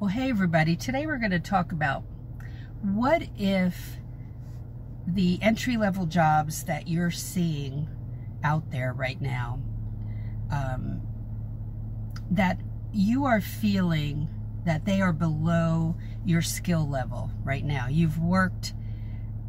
Well, hey everybody. Today we're going to talk about what if the entry level jobs that you're seeing out there right now, um, that you are feeling that they are below your skill level right now. You've worked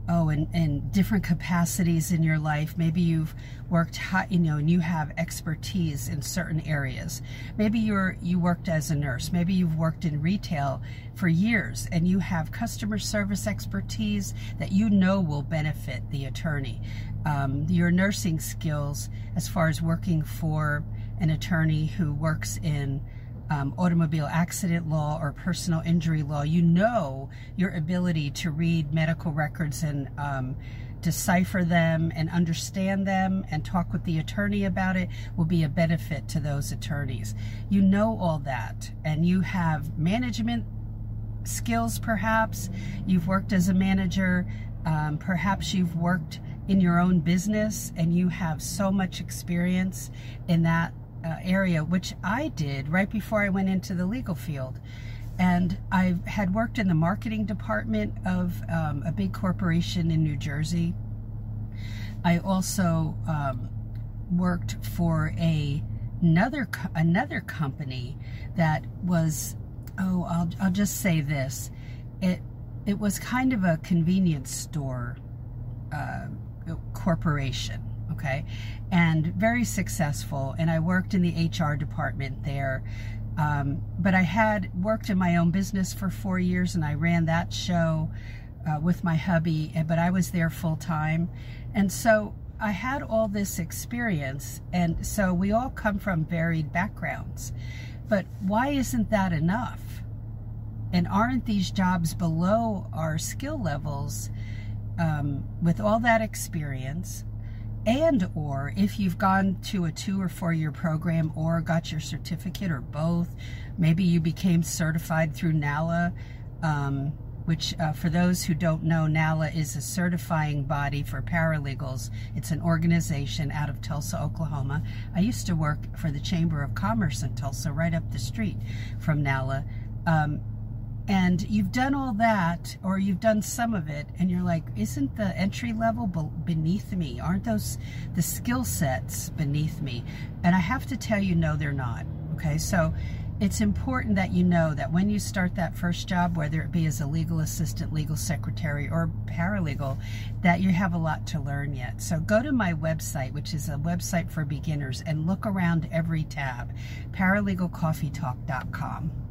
oh, in, in different capacities in your life. Maybe you've worked, high, you know, and you have expertise in certain areas. Maybe you're you worked as a nurse. Maybe you've worked in retail for years and you have customer service expertise that you know will benefit the attorney. Um, your nursing skills, as far as working for an attorney who works in um, automobile accident law or personal injury law, you know your ability to read medical records and um, decipher them and understand them and talk with the attorney about it will be a benefit to those attorneys. You know all that, and you have management skills, perhaps. You've worked as a manager, um, perhaps you've worked in your own business and you have so much experience in that uh, area, which I did right before I went into the legal field. And I had worked in the marketing department of um, a big corporation in New Jersey. I also um, worked for a another another company that was oh I'll I'll just say this it it was kind of a convenience store uh, corporation okay, and very successful. And I worked in the HR department there. Um, but I had worked in my own business for four years and I ran that show uh, with my hubby, but I was there full time. And so I had all this experience. And so we all come from varied backgrounds. But why isn't that enough? And aren't these jobs below our skill levels um, with all that experience? And or if you've gone to a two or four year program or got your certificate or both maybe you became certified through NALA um, which uh, for those who don't know NALA is a certifying body for paralegals. It's an organization out of Tulsa Oklahoma. I used to work for the Chamber of Commerce in Tulsa right up the street from NALA um, and you've done all that or you've done some of it and you're like isn't the entry level beneath me? Aren't those the skill sets beneath me? And i have to tell you no they're not okay? So it's important that you know that when you start that first job whether it be as a legal assistant legal secretary or paralegal that you have a lot to learn yet. So go to my website which is a website for beginners and look around every tab paralegalcoffeetalk.com